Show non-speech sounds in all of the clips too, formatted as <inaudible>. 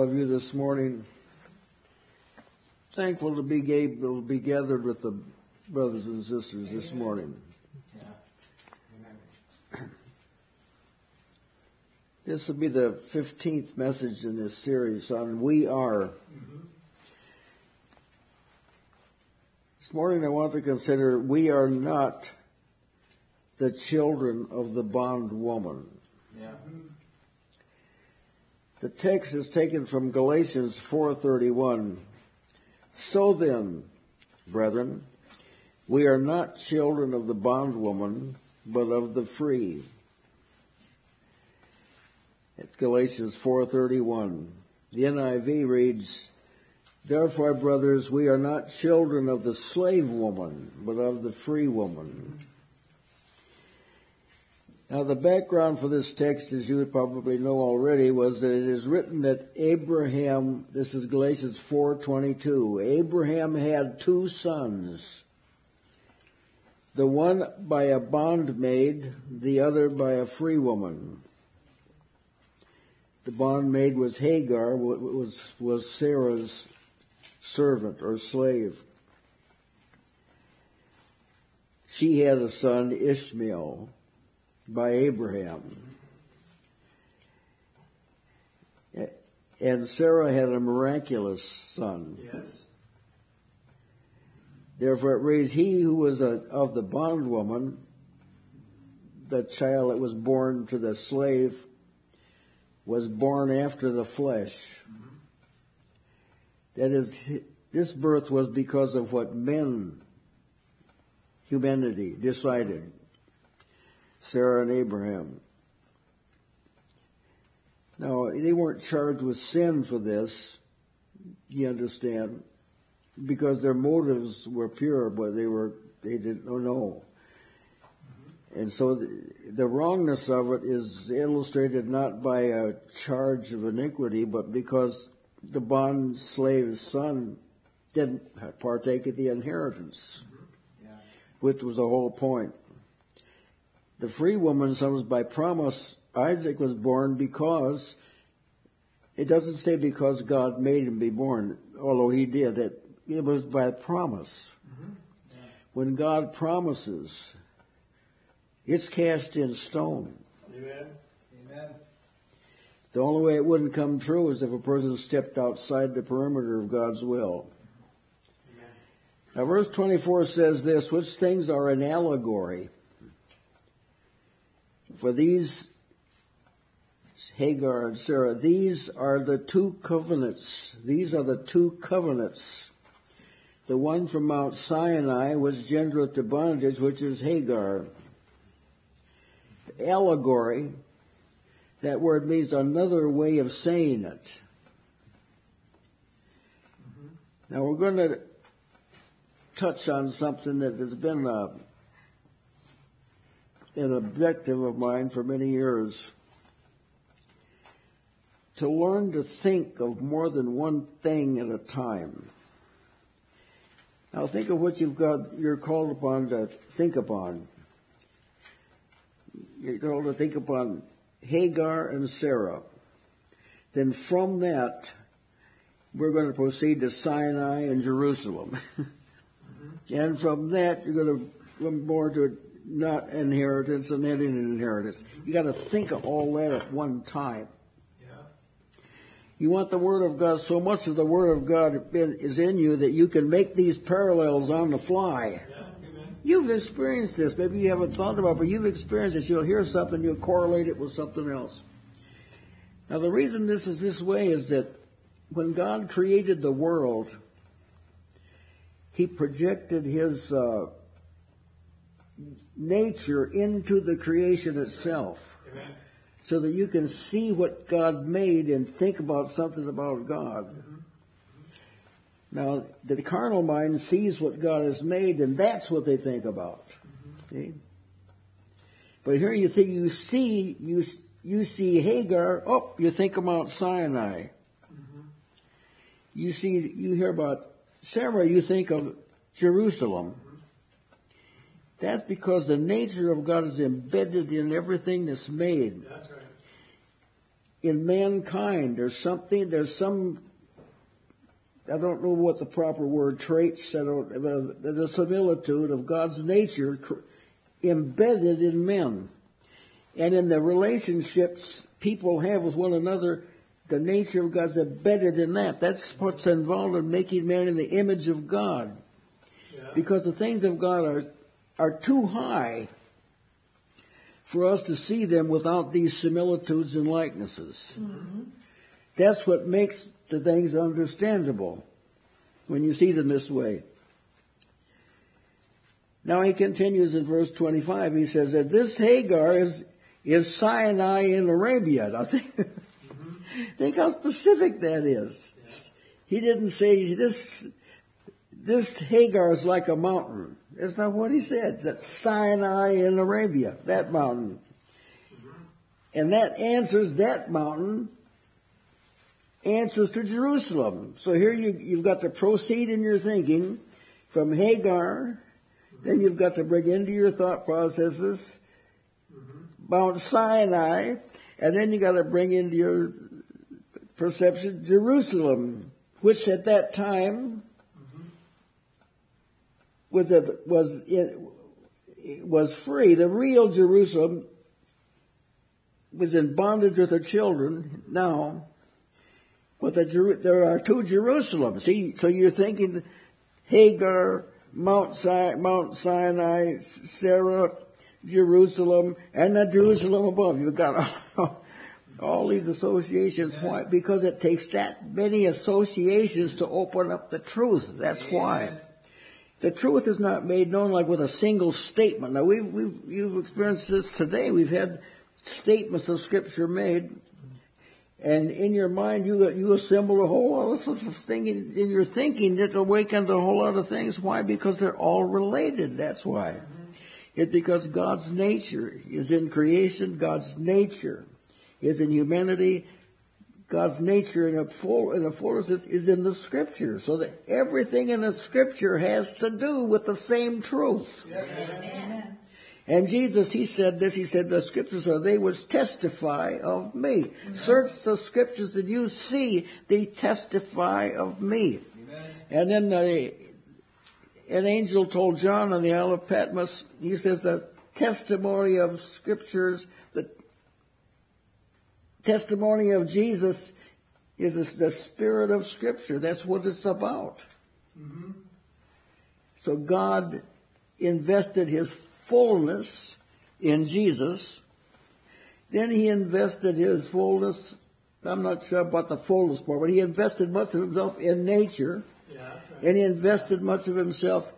all of you this morning. Thankful to be able to be gathered with the brothers and sisters this morning. This will be the 15th message in this series on We Are. This morning I want to consider we are not the children of the bondwoman. Yeah. The text is taken from Galatians 4:31. So then, brethren, we are not children of the bondwoman, but of the free. It's Galatians 4:31. The NIV reads, Therefore, brothers, we are not children of the slave woman, but of the free woman. Now the background for this text, as you would probably know already, was that it is written that Abraham, this is Galatians 4:22, Abraham had two sons. The one by a bondmaid, the other by a free woman. The bondmaid was Hagar, was was Sarah's servant or slave. She had a son, Ishmael by Abraham. And Sarah had a miraculous son. Yes. Therefore it reads, he who was a, of the bondwoman, the child that was born to the slave, was born after the flesh. Mm-hmm. That is, this birth was because of what men, humanity, decided. Sarah and Abraham. Now, they weren't charged with sin for this, you understand, because their motives were pure, but they were, they didn't know. And so the, the wrongness of it is illustrated not by a charge of iniquity, but because the bond slave's son didn't partake of the inheritance, mm-hmm. Yeah. which was the whole point. The free woman son was by promise. Isaac was born because it doesn't say because God made him be born, although he did. It, it was by promise. Mm-hmm. When God promises, it's cast in stone. Amen. Amen. The only way it wouldn't come true is if a person stepped outside the perimeter of God's will. Now verse 24 says this, which things are an allegory. For these, Hagar and Sarah, these are the two covenants. These are the two covenants. The one from Mount Sinai was gendereth to bondage, which is Hagar. The Allegory, that word means another way of saying it. Now we're going to touch on something that has been uh, an objective of mine for many years. To learn to think of more than one thing at a time. Now think of what you've got, you're called upon to think upon. You're told to think upon Hagar and Sarah. Then from that, we're going to proceed to Sinai and Jerusalem. <laughs> Mm-hmm. and from that, you're going to go more to not inheritance and then an inheritance. You got to think of all that at one time. Yeah. You want the Word of God, so much of the Word of God is in you that you can make these parallels on the fly. Yeah. You've experienced this. Maybe you haven't thought about it, but you've experienced this. You'll hear something, you'll correlate it with something else. Now the reason this is this way is that when God created the world, He projected His uh, nature into the creation itself Amen. so that you can see what God made and think about something about God. Mm-hmm. Now, the carnal mind sees what God has made and that's what they think about. Mm-hmm. See? But here you think you see, you, you see Hagar, oh, you think of Mount Sinai. Mm-hmm. You see, you hear about Sarah, you think of Jerusalem. That's because the nature of God is embedded in everything that's made. That's right. in mankind. There's something, there's some, I don't know what the proper word, traits, I don't, the similitude of God's nature embedded in men. And in the relationships people have with one another, the nature of God's embedded in that. That's what's involved in making man in the image of God. Yeah. Because the things of God are, are too high for us to see them without these similitudes and likenesses. Mm-hmm. That's what makes the things understandable when you see them this way. Now he continues in verse 25. He says that this Hagar is, is Sinai in Arabia. Now <laughs> think, mm-hmm. think how specific that is. Yeah. He didn't say this, this Hagar is like a mountain. That's not what he said. It's Sinai in Arabia, that mountain. And that answers that mountain answers to Jerusalem. So here you, you've got to proceed in your thinking from Hagar, then you've got to bring into your thought processes Mount Sinai, and then you got to bring into your perception Jerusalem, which at that time was a, was it was free. The real Jerusalem was in bondage with her children now. But the, there are two Jerusalems. See, so you're thinking Hagar, Mount, Sinai, Mount Sinai, Sarah, Jerusalem, and the Jerusalem above. You've got <laughs> all these associations. Why? Because it takes that many associations to open up the truth. That's why. The truth is not made known like with a single statement. Now we've, we've, you've experienced this today. We've had statements of scripture made, and in your mind you, you assemble a whole lot of things in your thinking that awakens a whole lot of things. Why? Because they're all related. That's why. It's because God's nature is in creation. God's nature is in humanity. God's nature in a full, in a fullness is, in the scripture. So that everything in the scripture has to do with the same truth. Amen. And Jesus, he said this, he said, the scriptures are they which testify of me. Amen. Search the scriptures and you see they testify of me. Amen. And then the, an angel told John on the Isle of Patmos, he says the testimony of scriptures testimony of Jesus is the spirit of Scripture. That's what it's about. Mm-hmm. So God invested His fullness in Jesus. Then He invested His fullness. I'm not sure about the fullness part, but He invested much of Himself in nature. Yeah, right. And He invested much of Himself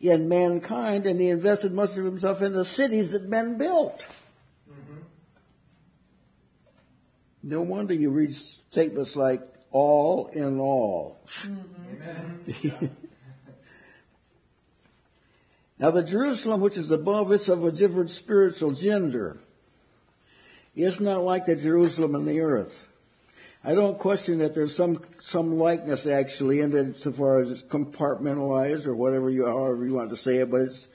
in mankind, and He invested much of Himself in the cities that men built. No wonder you read statements like all in all. Mm-hmm. <laughs> now the Jerusalem which is above is of a different spiritual gender. It's not like the Jerusalem in the earth. I don't question that there's some some likeness actually in it so far as it's compartmentalized or whatever you however you want to say it, but it's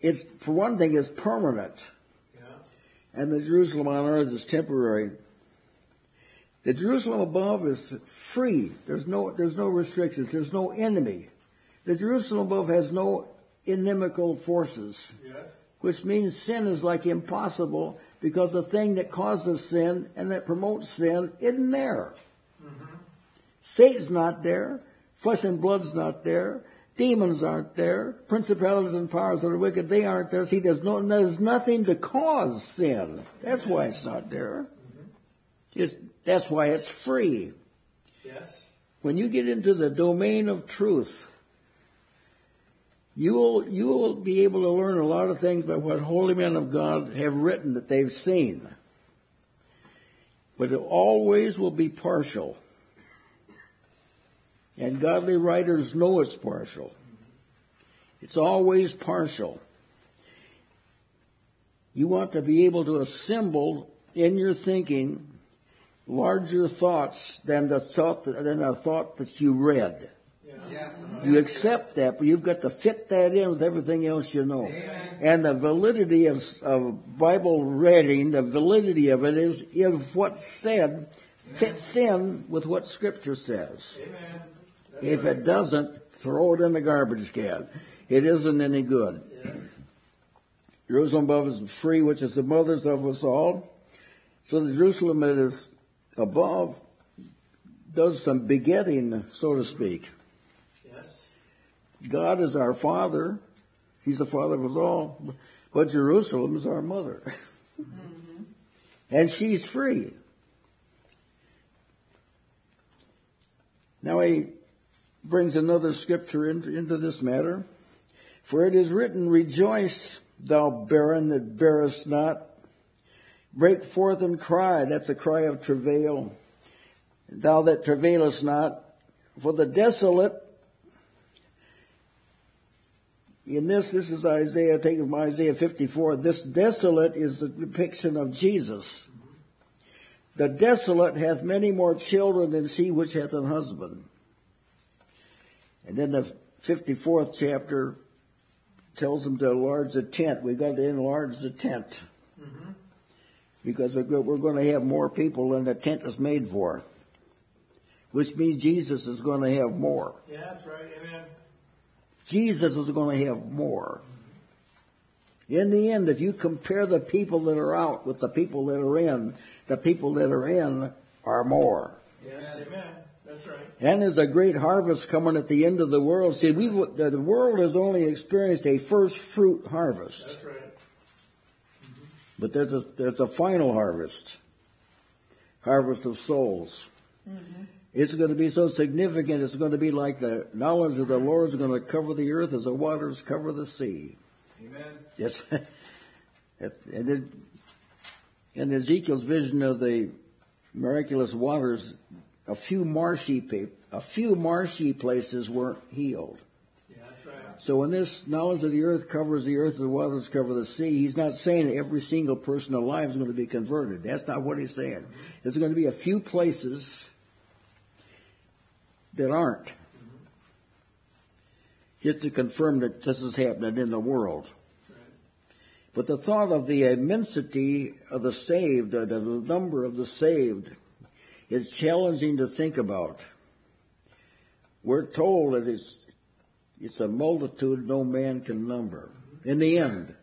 it's for one thing it's permanent and the Jerusalem on earth is temporary. The Jerusalem above is free. There's no, there's no restrictions. There's no enemy. The Jerusalem above has no inimical forces. Yes. Which means sin is like impossible because the thing that causes sin and that promotes sin isn't there. Mm-hmm. Satan's not there. Flesh and blood's not there. Demons aren't there. Principalities and powers that are wicked, they aren't there. See, there's no, there's nothing to cause sin. That's why it's not there. It's, that's why it's free. Yes. When you get into the domain of truth, you will, you will be able to learn a lot of things by what holy men of God have written that they've seen. But it always will be partial. And godly writers know it's partial. It's always partial. You want to be able to assemble in your thinking larger thoughts than the thought than a thought that you read. Yeah. You accept that, but you've got to fit that in with everything else you know. And the validity of, of Bible reading, the validity of it is, if what's said fits in with what Scripture says. Amen. If it doesn't, throw it in the garbage can. It isn't any good. Jerusalem above is free, which is the mothers of us all. So the Jerusalem that is above does some begetting, so to speak. Yes. God is our father. He's the father of us all. But Jerusalem is our mother. <laughs> Mm-hmm. And she's free. Now he brings another scripture into, this matter. For it is written, rejoice, thou barren that bearest not. Break forth and cry. That's a cry of travail. Thou that travailest not. For the desolate in this, this is Isaiah, taken from Isaiah 54. This desolate is the depiction of Jesus. The desolate hath many more children than she which hath an husband. And then the 54th chapter tells them to enlarge the tent. We've got to enlarge the tent. Mm-hmm. Because we're we're going to have more people than the tent is made for. Which means Jesus is going to have more. Yeah, that's right. Amen. Jesus is going to have more. In the end, if you compare the people that are out with the people that are in, the people that are in are more. Yes. Amen. That's right. And there's a great harvest coming at the end of the world. See, we've, the world has only experienced a first fruit harvest, That's right. Mm-hmm. but there's a, there's a final harvest. Harvest of souls. Mm-hmm. It's going to be so significant, it's going to be like the knowledge of the Lord is going to cover the earth as the waters cover the sea. Amen. Yes. <laughs> and it, in Ezekiel's vision of the miraculous waters, a few marshy a few marshy places weren't healed. Yeah, that's right. So when this knowledge of the earth covers the earth, the waters cover the sea, he's not saying that every single person alive is going to be converted. That's not what he's saying. Mm-hmm. There's going to be a few places that aren't. Mm-hmm. Just to confirm that this is happening in the world. But the thought of the immensity of the saved, of the number of the saved, is challenging to think about. We're told that it's, it's a multitude no man can number. In the end,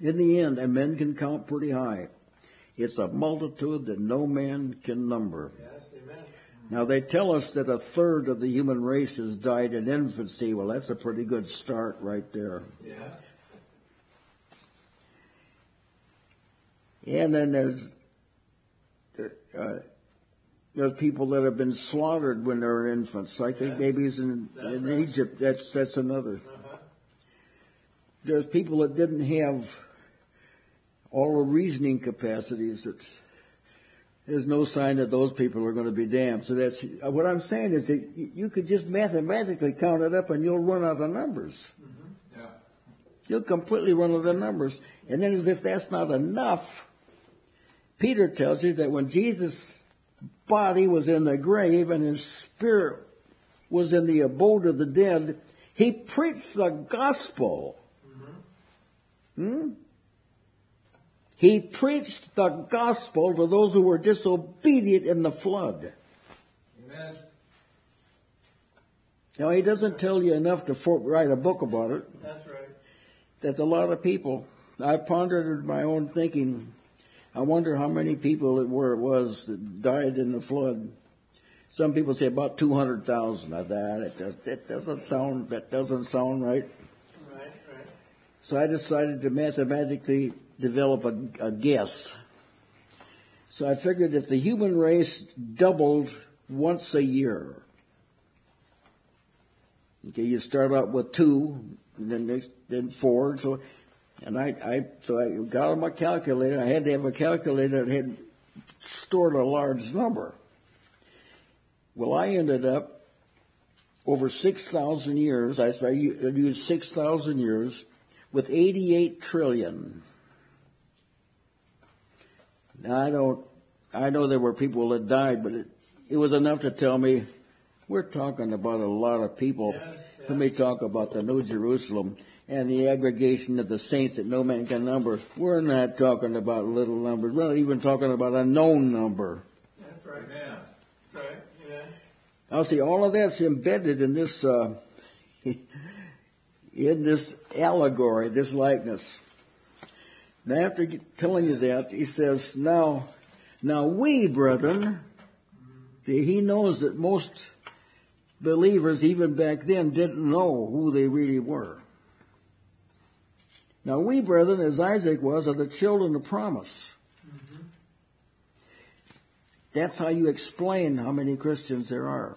in the end, and men can count pretty high. It's a multitude that no man can number. Yes. Now they tell us that a third of the human race has died in infancy. Well, that's a pretty good start right there. Yeah. And then there's uh, there's people that have been slaughtered when they're infants. I think Yes. babies in, in right. Egypt. That's that's another. Uh-huh. There's people that didn't have all the reasoning capacities. That there's no sign that those people are going to be damned. So that's what I'm saying is that you could just mathematically count it up and you'll run out of numbers. Yeah. You'll completely run out of numbers. And then as if that's not enough, Peter tells you that when Jesus' body was in the grave and his spirit was in the abode of the dead, he preached the gospel. Hmm? He preached the gospel to those who were disobedient in the flood. Amen. Now he doesn't tell you enough to for- write a book about it. That's right. that a lot of people, I pondered my own thinking. I wonder how many people it were it was that died in the flood. Some people say about two hundred thousand. I thought that, that doesn't sound that doesn't sound right. Right. Right. So I decided to mathematically develop a, a guess. So I figured if the human race doubled once a year, okay, you start out with two, then next, then four, so, and I, I, so I got on my calculator. I had to have a calculator that had stored a large number. Well, I ended up over 6,000 years, I, I used 6,000 years, with 88 trillion. Now I don't, I know there were people that died, but it, it was enough to tell me We're talking about a lot of people Yes, when we talk about the New Jerusalem and the aggregation of the saints that no man can number. We're not talking about little numbers. We're not even talking about a known number. That's right. That's right. Amen. Now see, all of that's embedded in this, uh, <laughs> in this allegory, this likeness. Now after telling you that, he says, now, now we, brethren, he knows that most believers, even back then, didn't know who they really were. Now we, brethren, as Isaac was, are the children of promise. That's how you explain how many Christians there are.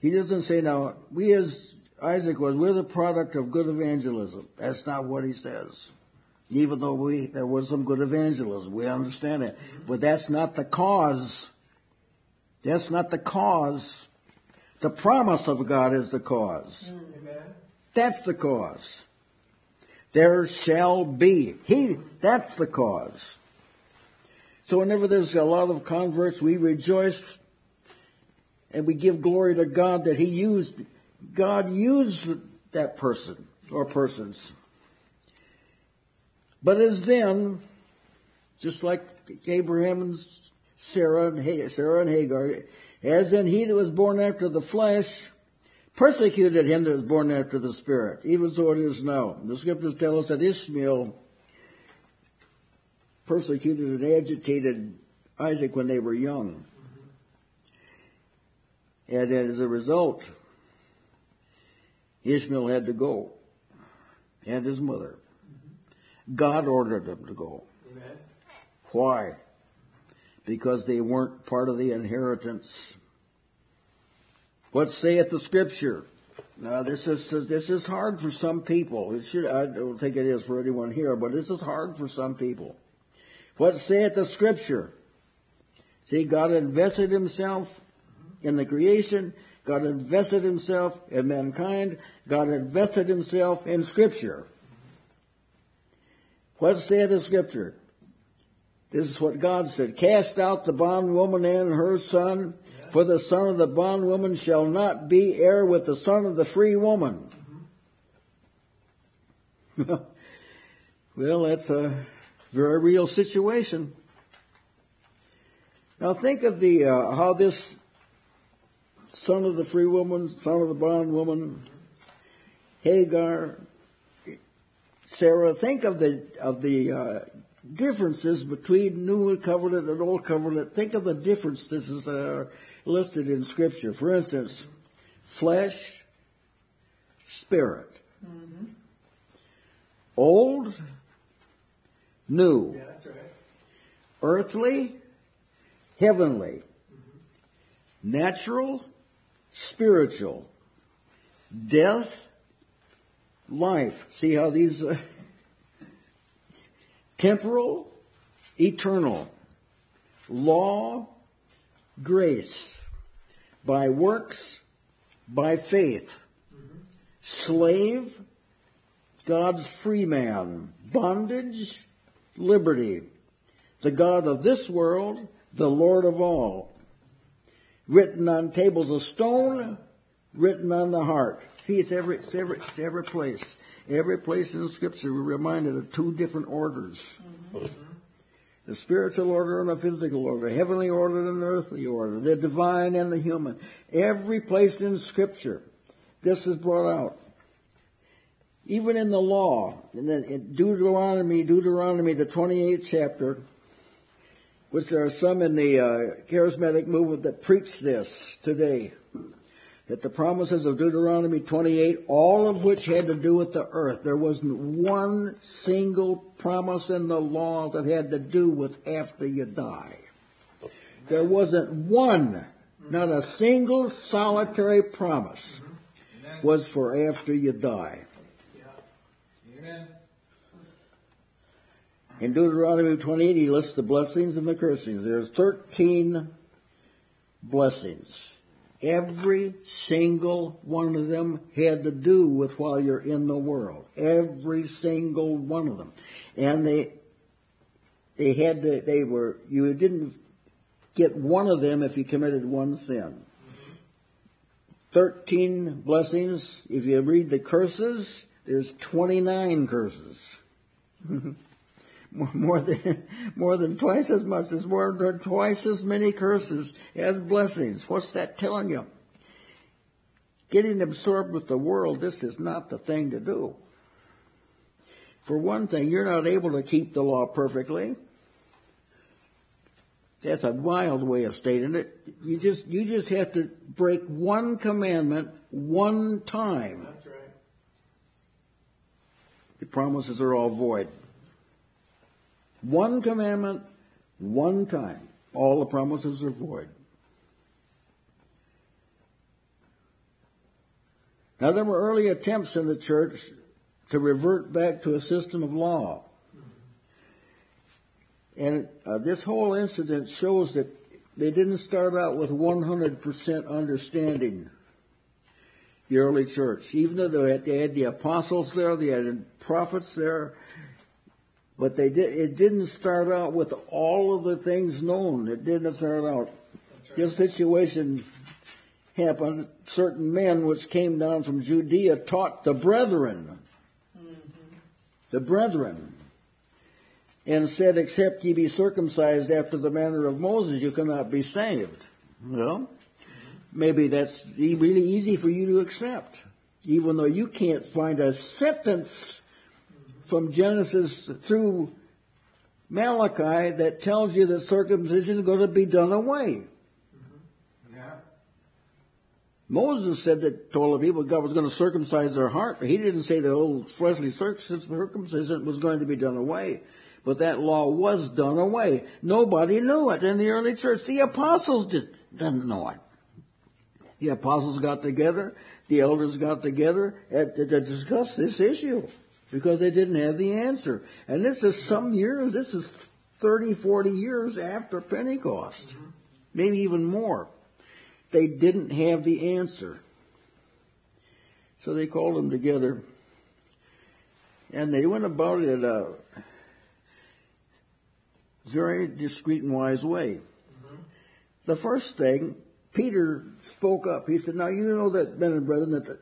He doesn't say now, we as Isaac was, we're the product of good evangelism. That's not what he says. Even though we, there was some good evangelism, we understand it. But that's not the cause. That's not the cause. The promise of God is the cause. Amen. That's the cause. There shall be. He, that's the cause. So whenever there's a lot of converts, we rejoice and we give glory to God that He used, God used that person or persons. But as then, just like Abraham and Sarah and, Hagar, as then he that was born after the flesh persecuted him that was born after the spirit, even so it is now. The scriptures tell us that Ishmael persecuted and agitated Isaac when they were young. And as a result, Ishmael had to go. And his mother. God ordered them to go. Amen. Why? Because they weren't part of the inheritance. What saith the scripture? Now this is this is hard for some people. It should I don't think it is for anyone here, but this is hard for some people. What saith the scripture? See, God invested himself in the creation. God invested himself in mankind. God invested himself in scripture. What saith the scripture? This is what God said. Cast out the bondwoman and her son, for the son of the bondwoman shall not be heir with the son of the free woman. <laughs> well, that's a very real situation. Now think of the uh, how this son of the free woman, son of the bondwoman, Hagar, Sarah. Think of the of the uh, differences between New Covenant and Old Covenant. Think of the differences that are listed in Scripture. For instance, flesh, spirit, old, new, Yeah, right. earthly, heavenly, natural, spiritual, death, life. See how these uh, temporal, eternal, law, grace, by works, by faith, slave, God's free man, bondage, liberty, the God of this world, the Lord of all, written on tables of stone, written on the heart. See, it's every, it's every, it's every place. Every place in Scripture we're reminded of two different orders. The spiritual order and the physical order, the heavenly order and the earthly order, the divine and the human. Every place in Scripture, this is brought out. Even in the law, in, the, in Deuteronomy, Deuteronomy, the 28th chapter, which there are some in the uh, charismatic movement that preach this today that the promises of Deuteronomy 28, all of which had to do with the earth, there wasn't one single promise in the law that had to do with after you die. There wasn't one, not a single solitary promise was for after you die. In Deuteronomy 28, he lists the blessings and the cursings. There's 13 blessings. Every single one of them had to do with while you're in the world. Every single one of them. And they, they had to, they were, you didn't get one of them if you committed one sin. 13 blessings. If you read the curses, there's 29 curses. <laughs> <laughs> more than, more than twice as much. There's more than twice as many curses as blessings. What's that telling you? Getting absorbed with the world, this is not the thing to do. For one thing, you're not able to keep the law perfectly. That's a wild way of stating it. You just, you just have to break one commandment one time. That's right. The promises are all void. One commandment, one time. All the promises are void. Now there were early attempts in the church to revert back to a system of law. And uh, this whole incident shows that they didn't start out with 100% understanding. The early church, even though they had, they had the apostles there, they had prophets there, but they did, it didn't start out with all of the things known. It didn't start out. This situation happened. Certain men which came down from Judea taught the brethren, mm-hmm. the brethren, and said, except ye be circumcised after the manner of Moses, you cannot be saved. Well, maybe that's really easy for you to accept, even though you can't find a sentence from Genesis through Malachi that tells you that circumcision is going to be done away. Mm-hmm. Yeah. Moses said that told the people God was going to circumcise their heart, but he didn't say the old fleshly circumcision was going to be done away. But that law was done away. Nobody knew it in the early church. The apostles did, didn't know it. The apostles got together, the elders got together to discuss this issue because they didn't have the answer. And this is some years, this is 30, 40 years after Pentecost. Mm-hmm. Maybe even more. They didn't have the answer. So they called them together and they went about it in a very discreet and wise way. Mm-hmm. The first thing, Peter spoke up. He said, now you know that, men and brethren, that the,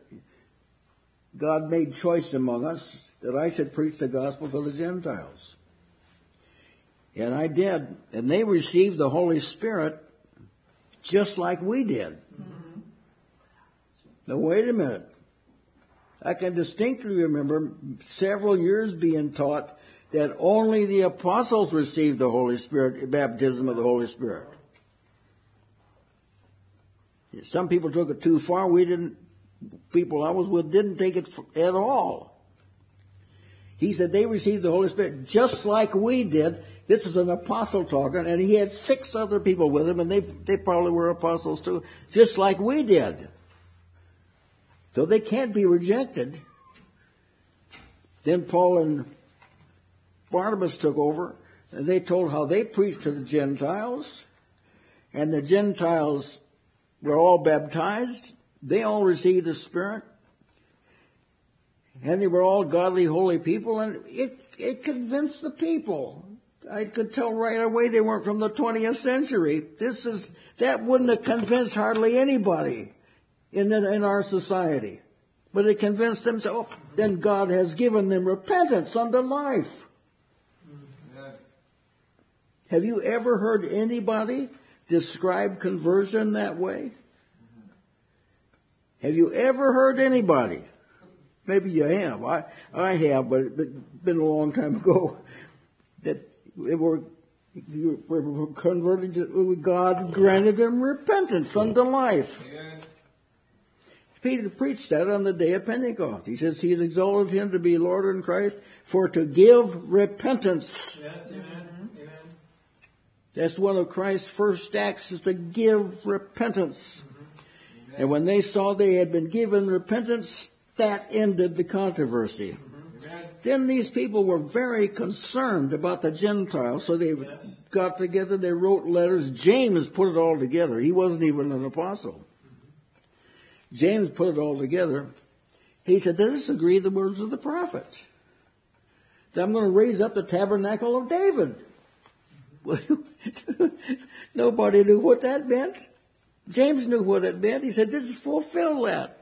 God made choice among us that I should preach the gospel to the Gentiles. And I did. And they received the Holy Spirit just like we did. Now wait a minute. I can distinctly remember several years being taught that only the apostles received the Holy Spirit, baptism of the Holy Spirit. Some people took it too far. We didn't, people I was with didn't take it at all. He said they received the Holy Spirit just like we did. This is an apostle talking, and he had six other people with him, and they, they probably were apostles too, just like we did. So they can't be rejected. Then Paul and Barnabas took over, and they told how they preached to the Gentiles, and the Gentiles were all baptized. They all received the Spirit. And they were all godly, holy people, and it, it convinced the people. I could tell right away they weren't from the 20th century. This is, that wouldn't have convinced hardly anybody in, the, in our society. But it convinced them, so oh, then God has given them repentance unto life. Have you ever heard anybody describe conversion that way? Have you ever heard anybody? Maybe you have. I, I have, but it's been a long time ago <laughs> that they were, you were converted to God granted them repentance unto life. Amen. Peter preached that on the day of Pentecost. He says he's exalted him to be Lord in Christ for to give repentance. Yes, amen. Amen. That's one of Christ's first acts is to give repentance. Mm-hmm. And when they saw they had been given repentance, that ended the controversy. Then these people were very concerned about the Gentiles, so they got together, they wrote letters. James put it all together. He wasn't even an apostle. James put it all together. He said, does this agree the words of the prophets? I'm going to raise up the tabernacle of David. <laughs> Nobody knew what that meant. James knew what it meant. He said, this is fulfill that.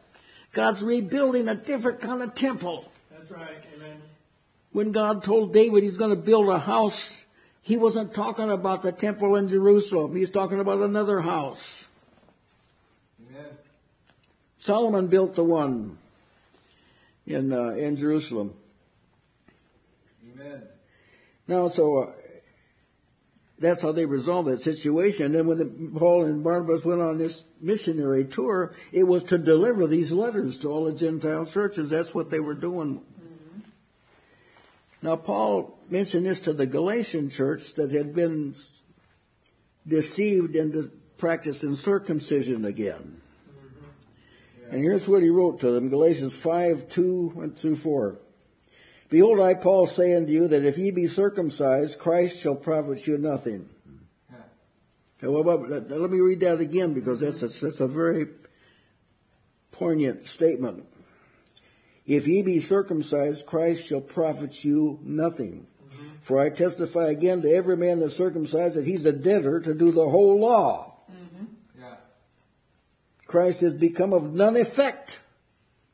God's rebuilding a different kind of temple. That's right. Amen. When God told David he's going to build a house, he wasn't talking about the temple in Jerusalem. He's talking about another house. Amen. Solomon built the one in uh, in Jerusalem. Amen. Now, so uh, that's how they resolved that situation. And then when the, Paul and Barnabas went on this missionary tour, it was to deliver these letters to all the Gentile churches. That's what they were doing. Mm-hmm. Now, Paul mentioned this to the Galatian church that had been deceived into practicing circumcision again. Mm-hmm. And here's what he wrote to them, Galatians 5, 2 and through 4. Behold, I, Paul, say unto you that if ye be circumcised, Christ shall profit you nothing. Hmm. Now, about- let me read that again because that's a, that's a very poignant statement. If ye be circumcised, Christ shall profit you nothing. Mm-hmm. For I testify again to every man that's circumcised that he's a debtor to do the whole law. Mm-hmm. Yeah. Christ has become of none effect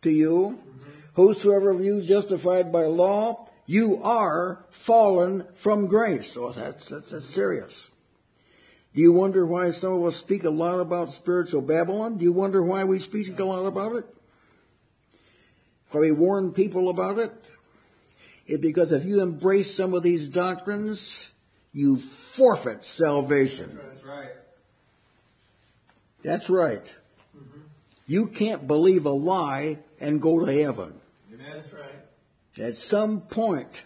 to you. Mm-hmm. Whosoever of you justified by law, you are fallen from grace. Oh, that's, that's, that's serious. Do you wonder why some of us speak a lot about spiritual Babylon? Do you wonder why we speak a lot about it? Why we warn people about it? It's because if you embrace some of these doctrines, you forfeit salvation. That's right. That's right. Mm-hmm. You can't believe a lie and go to heaven. Amen. That's right. At some point,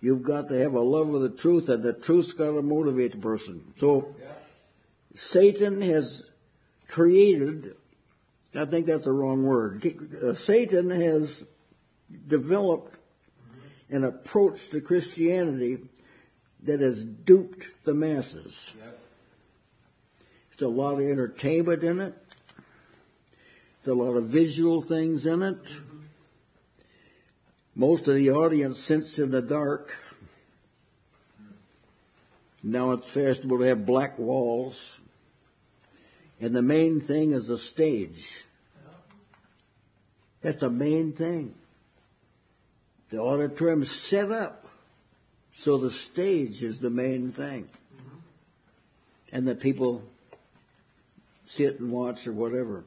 you've got to have a love of the truth and the truth's got to motivate the person. So, Yeah. Satan has created, I think that's the wrong word, Uh, Satan has developed an approach to Christianity that has duped the masses. Yes. There's a lot of entertainment in it. It's a lot of visual things in it. Most of the audience sits in the dark. Now it's fashionable to have black walls. And the main thing is the stage. That's the main thing. The auditorium's set up so the stage is the main thing. And the people sit and watch or whatever.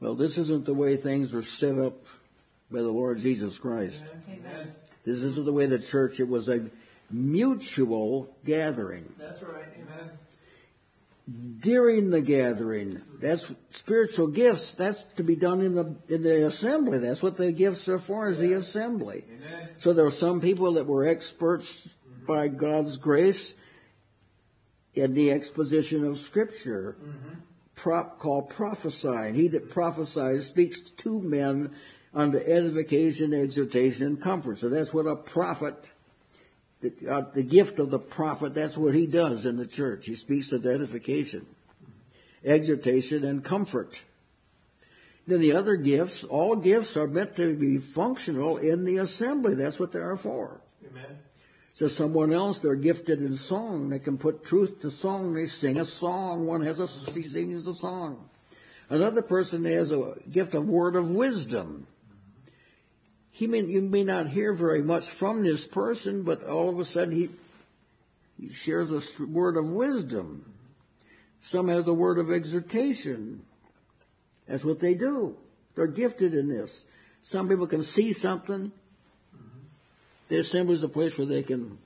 Well, this isn't the way things are set up by the Lord Jesus Christ. Amen. This isn't the way the church, it was a mutual gathering. That's right. Amen. During the gathering, that's spiritual gifts, that's to be done in the, in the assembly. That's what the gifts are for, is the assembly. Amen. So there were some people that were experts mm-hmm. by God's grace in the exposition of scripture, mm-hmm. prop, called prophesying. He that prophesies speaks to men unto edification, exhortation, and comfort. So that's what a prophet, the, uh, the gift of the prophet, that's what he does in the church. He speaks of edification, exhortation, and comfort. Then the other gifts, all gifts are meant to be functional in the assembly. That's what they are for. Amen. So someone else, they're gifted in song. They can put truth to song. They sing a song. One has a, he sings a song. Another person has a gift of word of wisdom. He may, you may not hear very much from this person, but all of a sudden he, he shares a word of wisdom. Some has a word of exhortation. That's what they do. They're gifted in this. Some people can see something. Mm-hmm. The assembly is a place where they can,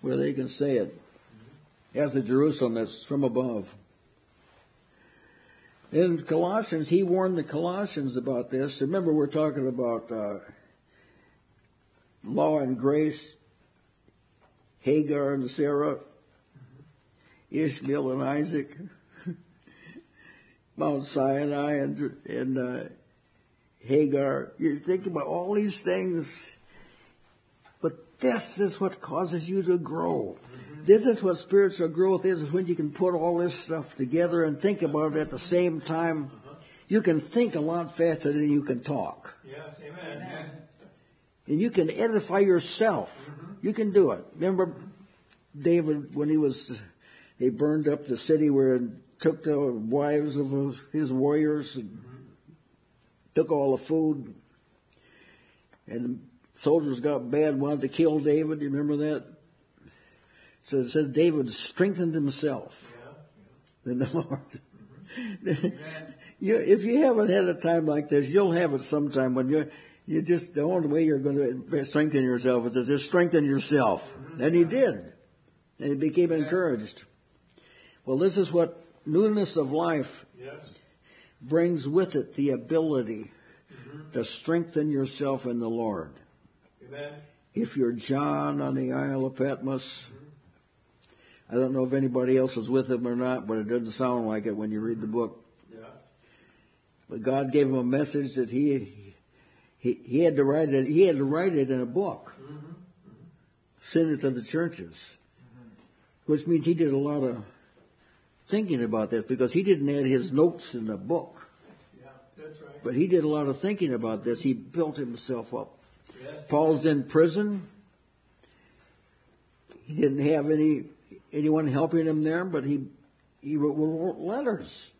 where they can say it. As a Jerusalem that's from above. In Colossians, he warned the Colossians about this. Remember, we're talking about uh, law and grace, Hagar and Sarah, Ishmael and Isaac, <laughs> Mount Sinai and, and uh, Hagar. You think about all these things, but this is what causes you to grow. This is what spiritual growth is, is when you can put all this stuff together and think about it at the same time. You can think a lot faster than you can talk. Yes. Amen. Amen. And you can edify yourself. Mm-hmm. You can do it. Remember David when he was, they burned up the city where it took the wives of his warriors and mm-hmm. took all the food and the soldiers got bad, wanted to kill David. You remember that? So it says David strengthened himself in the <laughs> Lord. you, if you haven't had a time like this, you'll have it sometime when you're, you just, the only way you're going to strengthen yourself is to just strengthen yourself. Mm-hmm. And he did. And he became encouraged. Well, this is what newness of life Yes. brings with it the ability mm-hmm. to strengthen yourself in the Lord. Amen. If you're John on the Isle of Patmos, mm-hmm. I don't know if anybody else is with him or not, but it doesn't sound like it when you read the book. Yeah. But God gave him a message that he he, he had to write it. He had to write it in a book, mm-hmm. Mm-hmm. send it to the churches, mm-hmm. which means he did a lot of thinking about this because he didn't add his notes in the book, Yeah. That's right. but he did a lot of thinking about this. He built himself up. Yes. Paul's in prison. He didn't have any anyone helping him there, but he he wrote, letters.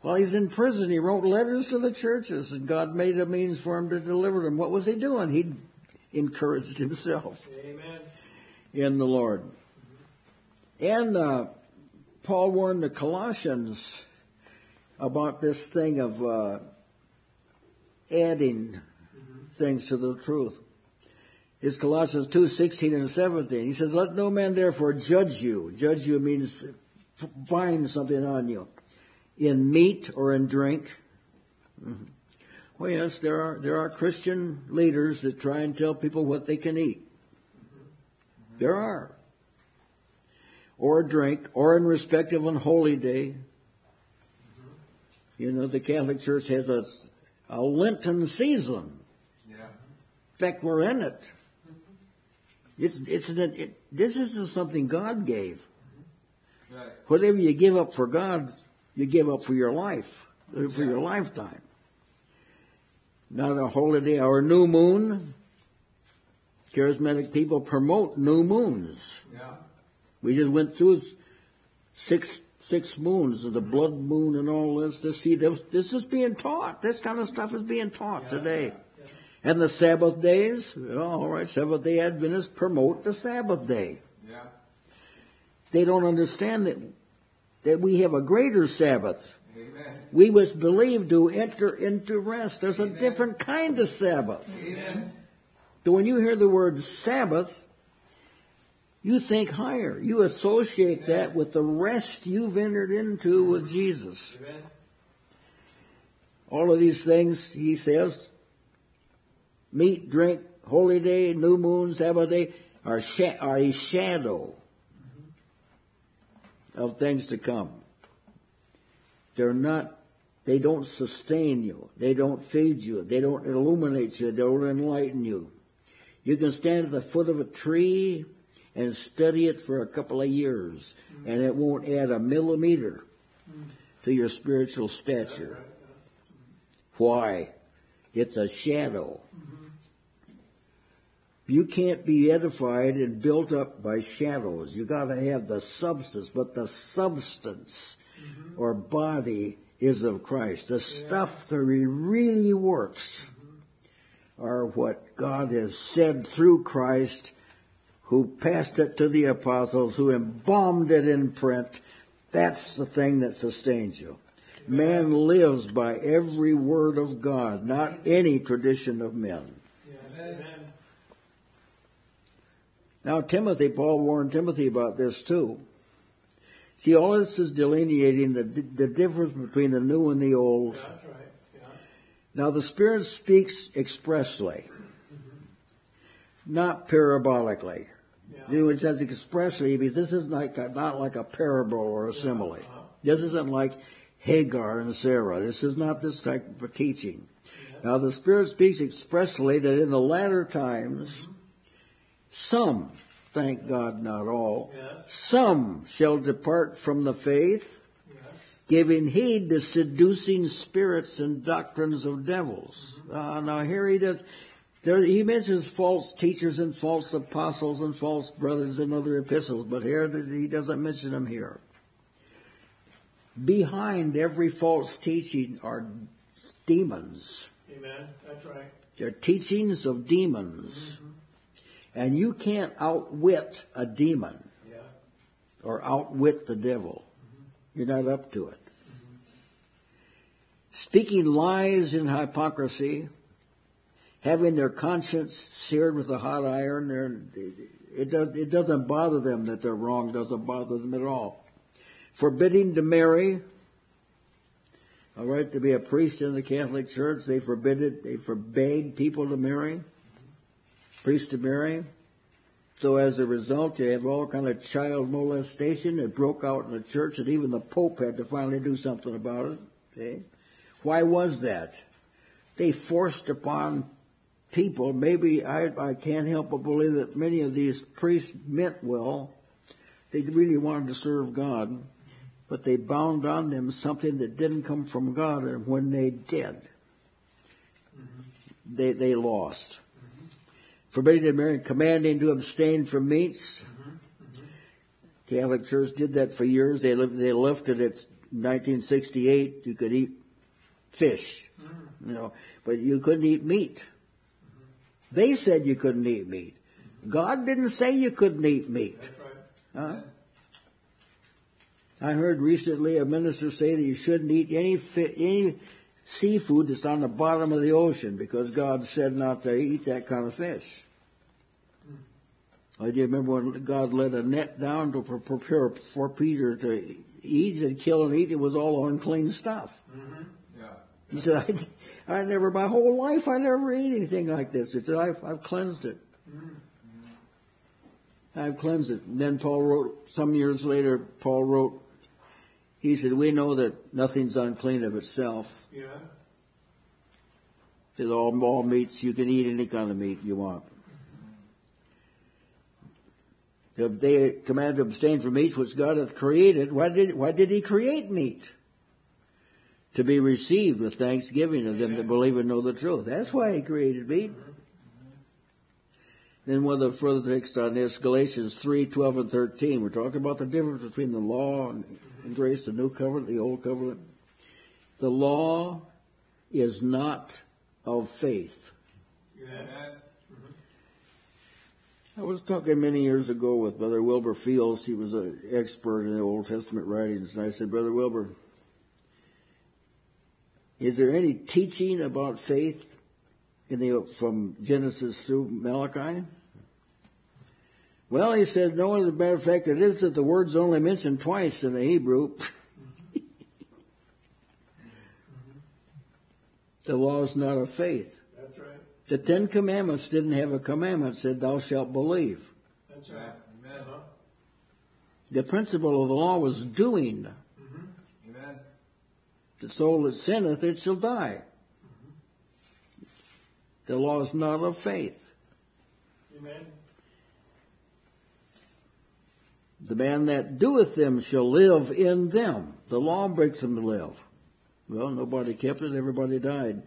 While he's in prison, he wrote letters to the churches, and God made a means for him to deliver them. What was he doing? He encouraged himself Amen. in the Lord. And uh, Paul warned the Colossians about this thing of uh, adding things to the truth. Is Colossians 2, 16 and 17. He says, Let no man therefore judge you. Judge you means find something on you. In meat or in drink. Mhm. Well, yes, there are, there are Christian leaders that try and tell people what they can eat. There are. Or drink, or in respect of an holy day. You know, the Catholic Church has a, a Lenten season. Yeah. In fact, we're in it. It's, it's an, it, this isn't something God gave. Right. Whatever you give up for God, you give up for your life, for your lifetime. Not a holiday or a new moon. Charismatic people promote new moons. Yeah. We just went through six six moons, the blood moon and all this. To see this, this is being taught. This kind of stuff is being taught today. And the Sabbath days, well, all right, Seventh Day Adventists promote the Sabbath day. Yeah. They don't understand that that we have a greater Sabbath. Amen. We was believed to enter into rest. There's a different kind of Sabbath. Amen. So when you hear the word Sabbath, you think higher. You associate that with the rest you've entered into with Jesus. Amen. All of these things, he says, meat, drink, holy day, new moon, Sabbath day, are, are a shadow of things to come. They're not, they don't sustain you. They don't feed you. They don't illuminate you. They don't enlighten you. You can stand at the foot of a tree and study it for a couple of years and it won't add a millimeter to your spiritual stature. Why? It's a shadow. You can't be edified and built up by shadows. You gotta have the substance, but the substance mm-hmm. or body is of Christ. The stuff that re- really works mm-hmm. are what God has said through Christ, who passed it to the apostles, who embalmed it in print. That's the thing that sustains you. Man lives by every word of God, not any tradition of men. Amen. Now Timothy, Paul warned Timothy about this too. See, all this is delineating the, the difference between the new and the old. That's right. Yeah. Now the Spirit speaks expressly, not parabolically. Yeah. You know, it says expressly because this is like a, not like a parable or a simile. This isn't like Hagar and Sarah. This is not this type of teaching. Now the Spirit speaks expressly that in the latter times, some, thank God not all, Yes. some shall depart from the faith, Yes. giving heed to seducing spirits and doctrines of devils. Uh, now here he does, There, he mentions false teachers and false apostles and false brothers in other epistles, but here he doesn't mention them here. Behind every false teaching are demons. Amen. That's right. They're teachings of demons. And you can't outwit a demon Yeah. or outwit the devil. Mm-hmm. You're not up to it. Mm-hmm. Speaking lies in hypocrisy, having their conscience seared with a hot iron, it, does, it doesn't bother them that they're wrong, doesn't bother them at all. Forbidding to marry, all right, to be a priest in the Catholic Church, they forbid it, they forbade people to marry, priests to marry. So as a result, you have all kind of child molestation that broke out in the church, and even the Pope had to finally do something about it. Okay? Why was that? They forced upon people, maybe I, I can't help but believe that many of these priests meant well. They really wanted to serve God, but they bound on them something that didn't come from God, and when they did, mm-hmm. they, they lost forbidding to marry, commanding to abstain from meats. Mm-hmm. Catholic Church did that for years. They lived, they lifted it 1968. You could eat fish, mm. you know, but you couldn't eat meat. Mm-hmm. They said you couldn't eat meat. Mm-hmm. God didn't say you couldn't eat meat. Huh? I heard recently a minister say that you shouldn't eat any fi- any seafood that's on the bottom of the ocean because God said not to eat that kind of fish. Oh, do you remember when God let a net down to prepare for Peter to eat and kill and eat? It was all unclean stuff. Mm-hmm. Yeah. He said, I, I never, my whole life, I never ate anything like this. He said, I've, I've cleansed it. Mm-hmm. I've cleansed it. And then Paul wrote, some years later, Paul wrote, he said, we know that nothing's unclean of itself. Yeah. He said, all, all meats, you can eat any kind of meat you want. The- They command to abstain from meats which God hath created. Why did, why did he create meat? To be received with thanksgiving of them that believe and know the truth. That's why he created meat. Mm-hmm. Then one of the further texts on this, Galatians 3, 12 and 13. We're talking about the difference between the law and, and grace, the new covenant, the old covenant. The law is not of faith. Amen. I was talking many years ago with Brother Wilbur Fields. He was an expert in the Old Testament writings. And I said, Brother Wilbur, is there any teaching about faith in the, from Genesis through Malachi? Well, he said, no, as a matter of fact, it is that the word's only mentioned twice in the Hebrew. <laughs> the law is not of faith. That's right. The Ten Commandments didn't have a commandment said, thou shalt believe. That's right. Amen. The principle of the law was doing. Mm-hmm. Amen. The soul that sinneth, it shall die. Mm-hmm. The law is not of faith. Amen. The man that doeth them shall live in them. The law breaks them to live. Well, nobody kept it, everybody died.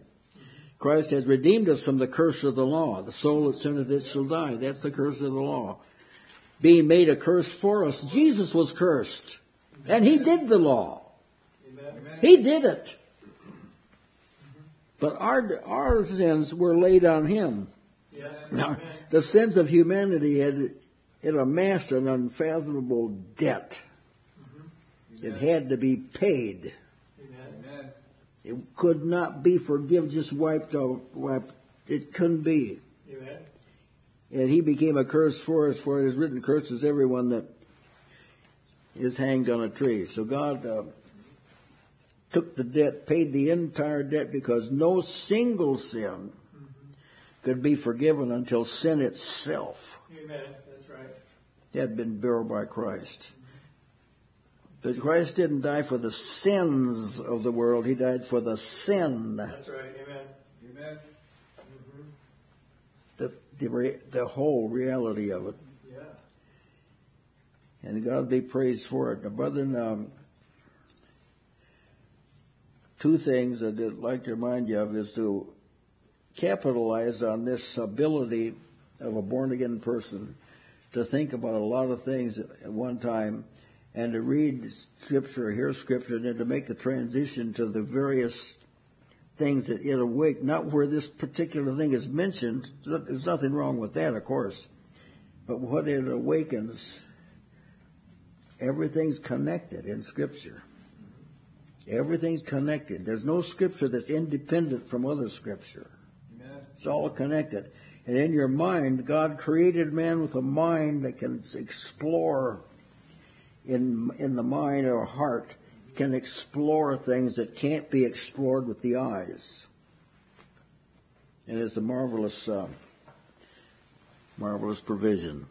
Christ has redeemed us from the curse of the law. The soul that sinneth, it shall die. That's the curse of the law. Being made a curse for us. Jesus was cursed. And he did the law. Amen. He did it. But our, our sins were laid on him. Yes. Now, the sins of humanity had, had amassed an unfathomable debt. It had to be paid. Amen. It could not be forgiven, just wiped out, wiped. It couldn't be. Amen. And he became a curse for us, for it is written, curses everyone that is hanged on a tree. So God uh, took the debt, paid the entire debt, because no single sin could be forgiven until sin itself Amen. Had been borne by Christ. But Christ didn't die for the sins of the world, he died for the sin That's right. Amen. Amen. the, the, re- the whole reality of it. Yeah. And God be praised for it. Now, brethren, um, two things I'd like to remind you of is to capitalize on this ability of a born again person to think about a lot of things at one time and to read scripture, hear scripture, and then to make the transition to the various things that it awake, not where this particular thing is mentioned. There's nothing wrong with that, of course. But what it awakens, everything's connected in scripture. Everything's connected. There's no scripture that's independent from other scripture. Amen. It's all connected. And in your mind, God created man with a mind that can explore in, in the mind or heart, can explore things that can't be explored with the eyes. And it's a marvelous, uh, marvelous provision.